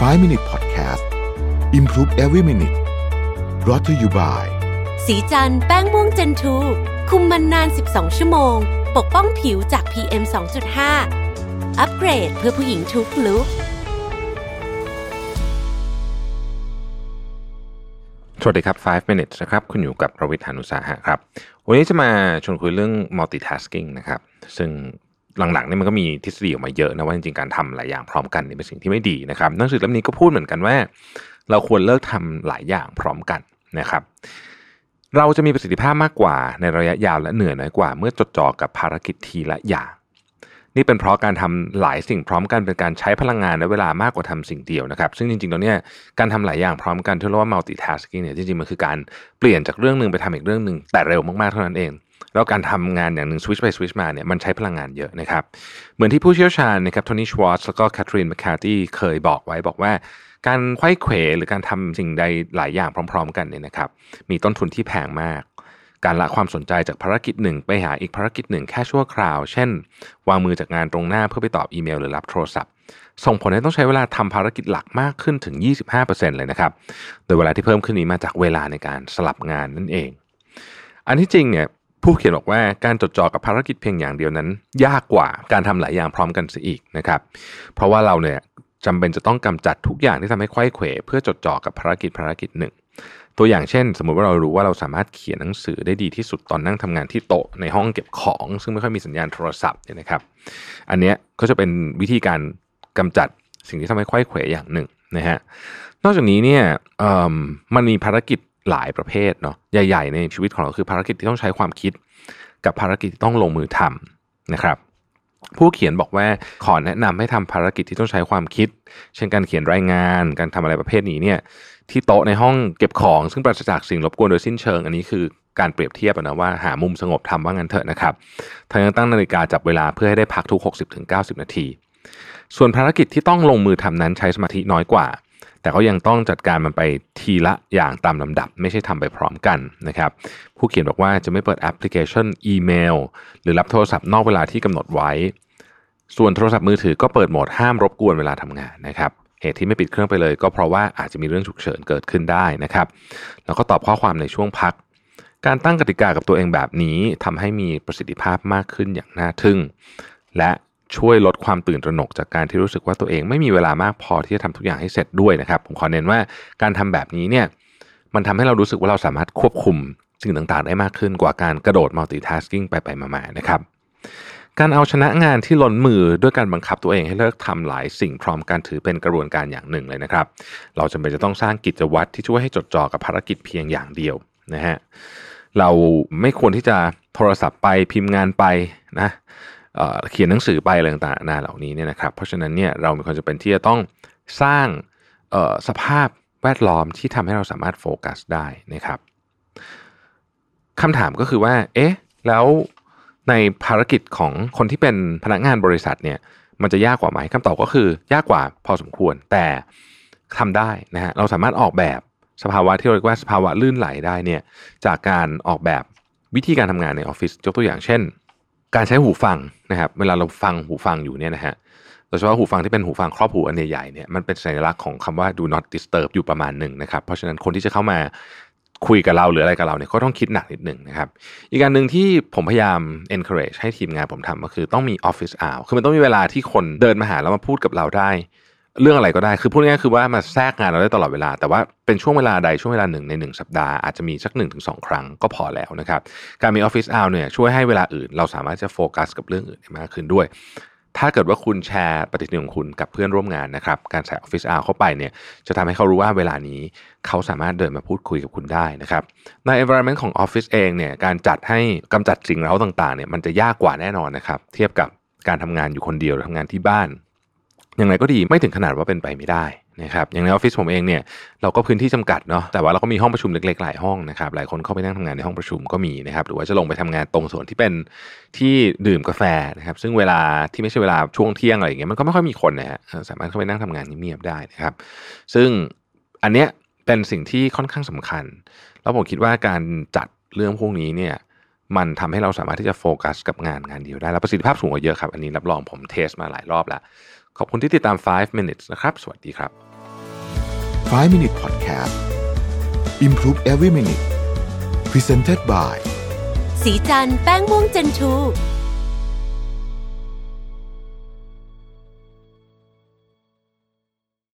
5 Minute Podcast Improve Every Minute brought to you by สีจันแป้งม่วงเจนทูคุมมันนาน 12 ชั่วโมง ปกป้องผิวจาก PM 2.5 อัปเกรดเพื่อผู้หญิงทุกลุกสวัสดีครับ 5 minutes นะครับ คุณอยู่กับประวิทยานุสาหะครับ วันนี้จะมาชวนคุยเรื่อง multitasking นะครับ ซึ่ง หลังๆนี่มันก็มีทฤษฎีออกมาเยอะนะว่าจริงๆการทำหลายอย่างพร้อมกันนี่เป็นสิ่งที่ไม่ดีนะครับหนังสือเล่มนี้ก็พูดเหมือนกันว่า เราควรเลิกทำหลายอย่างพร้อมกันนะครับ เราจะมีประสิทธิภาพมากกว่าในระยะยาวและเหนื่อยน้อยกว่า เมื่อจดจ่อกับภารกิจทีละอย่าง นี่เป็นเพราะการทำหลายสิ่งพร้อมกันเป็นการใช้พลังงานและเวลามากกว่าทำสิ่งเดียวนะครับ ซึ่งจริงๆแล้วเนี่ยการทำหลายอย่างพร้อมกันที่เรียกว่า multitasking เนี่ยจริงๆมันคือการเปลี่ยนจากเรื่องหนึ่งไปทำอีกเรื่องหนึ่งแต่เร็วมากๆเท่านั้นเอง แล้วการทำงานอย่างหนึ่ง switch ไป switch มาเนี่ยมันใช้พลังงานเยอะนะครับ เหมือนที่ผู้เชี่ยวชาญนะครับโทนี่ชวอตส์แล้วก็แคทรีนแมคคาร์ตี้เคยบอกไว้บอกว่า การไขว้เขวหรือการทำสิ่งใดหลายอย่างพร้อม ๆ กันเนี่ยนะครับ มีต้นทุนที่แพงมาก การละความสนใจจากภารกิจหนึ่งไปหาอีกภารกิจหนึ่งแค่ชั่วคราว เช่น วางมือจากงานตรงหน้าเพื่อไปตอบอีเมลหรือรับโทรศัพท์ ส่งผลให้ต้องใช้เวลาทำภารกิจหลักมากขึ้นถึง 25%เลยนะครับ โดยเวลาที่เพิ่มขึ้นนี้มาจากเวลาในการสลับงานนั่นเอง อันที่จริงเนี่ย ผู้เขียนบอกว่าการจดจ่อกับภารกิจเพียงอย่างเดียวนั้น ยากกว่าการทำหลายอย่างพร้อมกันเสียอีกนะครับ เพราะว่าเราเนี่ยจำเป็นจะต้องกำจัดทุกอย่างที่ทำให้ไขว้เขวเพื่อจดจ่อกับภารกิจภารกิจหนึ่ง ตัวอย่างเช่น สมมุติว่าเรารู้ว่าเราสามารถเขียนหนังสือได้ดีที่สุดตอนนั่งทำงานที่โต๊ะในห้องเก็บของ ซึ่งไม่ค่อยมีสัญญาณโทรศัพท์เนี่ยนะครับ อันเนี้ยก็จะเป็นวิธีการกำจัดสิ่งที่ทำให้ไขว้เขวอย่างหนึ่งนะฮะนอกจากนี้เนี่ยมันมีภารกิจ หลายประเภทเนาะใหญ่ ๆ ในชีวิตของเราคือภารกิจที่ต้องใช้ความคิด กับภารกิจที่ต้องลงมือทำนะครับ ผู้เขียนบอกว่าขอแนะนำให้ทำภารกิจที่ต้องใช้ความคิด เช่นการเขียนรายงาน การทำอะไรประเภทนี้เนี่ยที่โต๊ะในห้องเก็บของซึ่งปราศจากสิ่งรบกวนโดยสิ้นเชิง อันนี้คือการเปรียบเทียบนะว่าหามุมสงบทำว่างั้นเถอะนะครับทางยังตั้งนาฬิกาจับเวลาเพื่อให้ได้พักทุก 60-90 นาที ส่วนภารกิจที่ต้องลงมือทำนั้นใช้สมาธิน้อยกว่า แต่ก็ยังต้องจัดการมันไปทีละอย่างตามลำดับ ไม่ใช่ทำไปพร้อมกันนะครับ ผู้เขียนบอกว่าจะไม่เปิดแอปพลิเคชันอีเมล หรือรับโทรศัพท์นอกเวลาที่กำหนดไว้ ส่วนโทรศัพท์มือถือก็เปิดโหมดห้ามรบกวนเวลาทำงานนะครับเหตุที่ไม่ปิดเครื่องไปเลย ก็เพราะว่าอาจจะมีเรื่องฉุกเฉินเกิดขึ้นได้นะครับ แล้วก็ตอบข้อความในช่วงพัก การตั้งกติกากับตัวเองแบบนี้ทำให้มีประสิทธิภาพมากขึ้นอย่างน่าทึ่ง และ ช่วยลดความตื่นตระหนกจากการที่รู้สึกว่าตัวเอง ไม่มีเวลามากพอที่จะทำทุกอย่างให้เสร็จด้วยนะครับ ผมขอเน้นว่าการทำแบบนี้เนี่ยมันทำให้เรารู้สึกว่าเราสามารถควบคุมสิ่งต่างๆ ได้มากขึ้นกว่าการกระโดด multitasking ไปไปมาๆนะครับการเอาชนะงานที่ล้นมือด้วยการบังคับตัวเองให้เลิกทำหลายสิ่งพร้อมกันถือเป็นกระบวนการอย่างหนึ่งเลยนะครับ เราจำเป็นจะต้องสร้างกิจวัตรที่ช่วยให้จดจ่อกับภารกิจเพียงอย่างเดียวนะฮะเราไม่ควรที่จะโทรศัพท์ไปพิมพ์งานไปนะ เเขียนหนังสือไปอะไรต่างๆนานเหล่านี้เนี่ยนะครับ เพราะฉะนั้นเนี่ยเรามีความจำเป็นที่จะต้องสร้างสภาพแวดล้อมที่ทำให้เราสามารถโฟกัสได้นะครับคำถามก็คือว่า เอ๊ะ แล้วในภารกิจของคนที่เป็นพนักงานบริษัทเนี่ยมันจะยากกว่าไหมคำตอบก็คือยากกว่าพอสมควร แต่ทำได้นะฮะเราสามารถออกแบบสภาวะที่เราเรียกว่าสภาวะลื่นไหลได้เนี่ยจากการออกแบบวิธีการทำงานในออฟฟิศยกตัวอย่างเช่น การใช้หูฟังนะครับ เวลาเราฟังหูฟังอยู่เนี่ยนะฮะโดยเฉพาะหูฟังที่เป็นหูฟังครอบหูอันใหญ่ๆเนี่ยมันเป็นสัญลักษณ์ของคำว่า do not disturb อยู่ประมาณหนึ่งนะครับ เพราะฉะนั้นคนที่จะเข้ามาคุยกับเราหรืออะไรกับเราเนี่ยก็ต้องคิดหนักนิดหนึ่งนะครับ อีกการหนึ่งที่ผมพยายาม encourage ให้ทีมงานผมทำก็คือต้องมี office hour คือมันต้องมีเวลาที่คนเดินมาหาแล้วมาพูดกับเราได้ เรื่องอะไรก็ได้คือพูดง่ายๆคือว่ามาแทรกงานเราได้ตลอดเวลา แต่ว่าเป็นช่วงเวลาใดช่วงเวลาหนึ่งในหนึ่งสัปดาห์อาจจะมีสักหนึ่งถึงสองครั้งก็พอแล้วนะครับการมี office hour เนี่ยช่วยให้เวลาอื่น เราสามารถจะโฟกัสกับเรื่องอื่นได้มากขึ้นด้วย ถ้าเกิดว่าคุณแชร์ปฏิทินของคุณกับเพื่อนร่วมงานนะครับการใส่ office hour เข้าไปเนี่ยจะทำให้เขารู้ว่าเวลานี้เขาสามารถเดินมาพูดคุยกับคุณได้นะครับใน environment ของออฟฟิศเองเนี่ยการจัดให้กำจัดสิ่งเร้าต่างๆเนี่ยมันจะยากกว่าแน่นอนนะครับเทียบกับการทำงานอยู่คนเดียวหรือทำงานที่บ้าน ย่างไรก็ดีไม่ถึงขนาดว่าเป็นไปไม่ได้นะครับอย่างในออฟฟิศผมเองเนี่ยเราก็พื้นที่จำกัดเนาะแต่ว่าเราก็มีห้องประชุมเล็กๆหลายห้องนะครับหลายคนเข้าไปนั่งทำงานในห้องประชุมก็มีนะครับหรือว่าจะลงไปทำงานตรงส่วนที่เป็นที่ดื่มกาแฟนะครับซึ่งเวลาที่ไม่ใช่เวลาช่วงเที่ยงอะไรอย่างเงี้ยมันก็ไม่ค่อยมีคนนะฮะสามารถเข้าไปนั่งทำงานเงียบๆได้นะครับ ซึ่งอันเนี้ยเป็นสิ่งที่ค่อนข้างสำคัญ แล้วผมคิดว่าการจัดเรื่องพวกนี้เนี่ยมันทำให้เราสามารถที่จะโฟกัสกับงานงานเดียวได้ แล้วประสิทธิภาพสูงกว่าเยอะครับ อันนี้รับรองผมเทสมาหลายรอบแล้ว ขอบคุณที่ติดตาม 5 minutes นะครับ สวัสดีครับ 5 minutes podcast improve every minute presented by สีจันแป้งม่วงเจนทู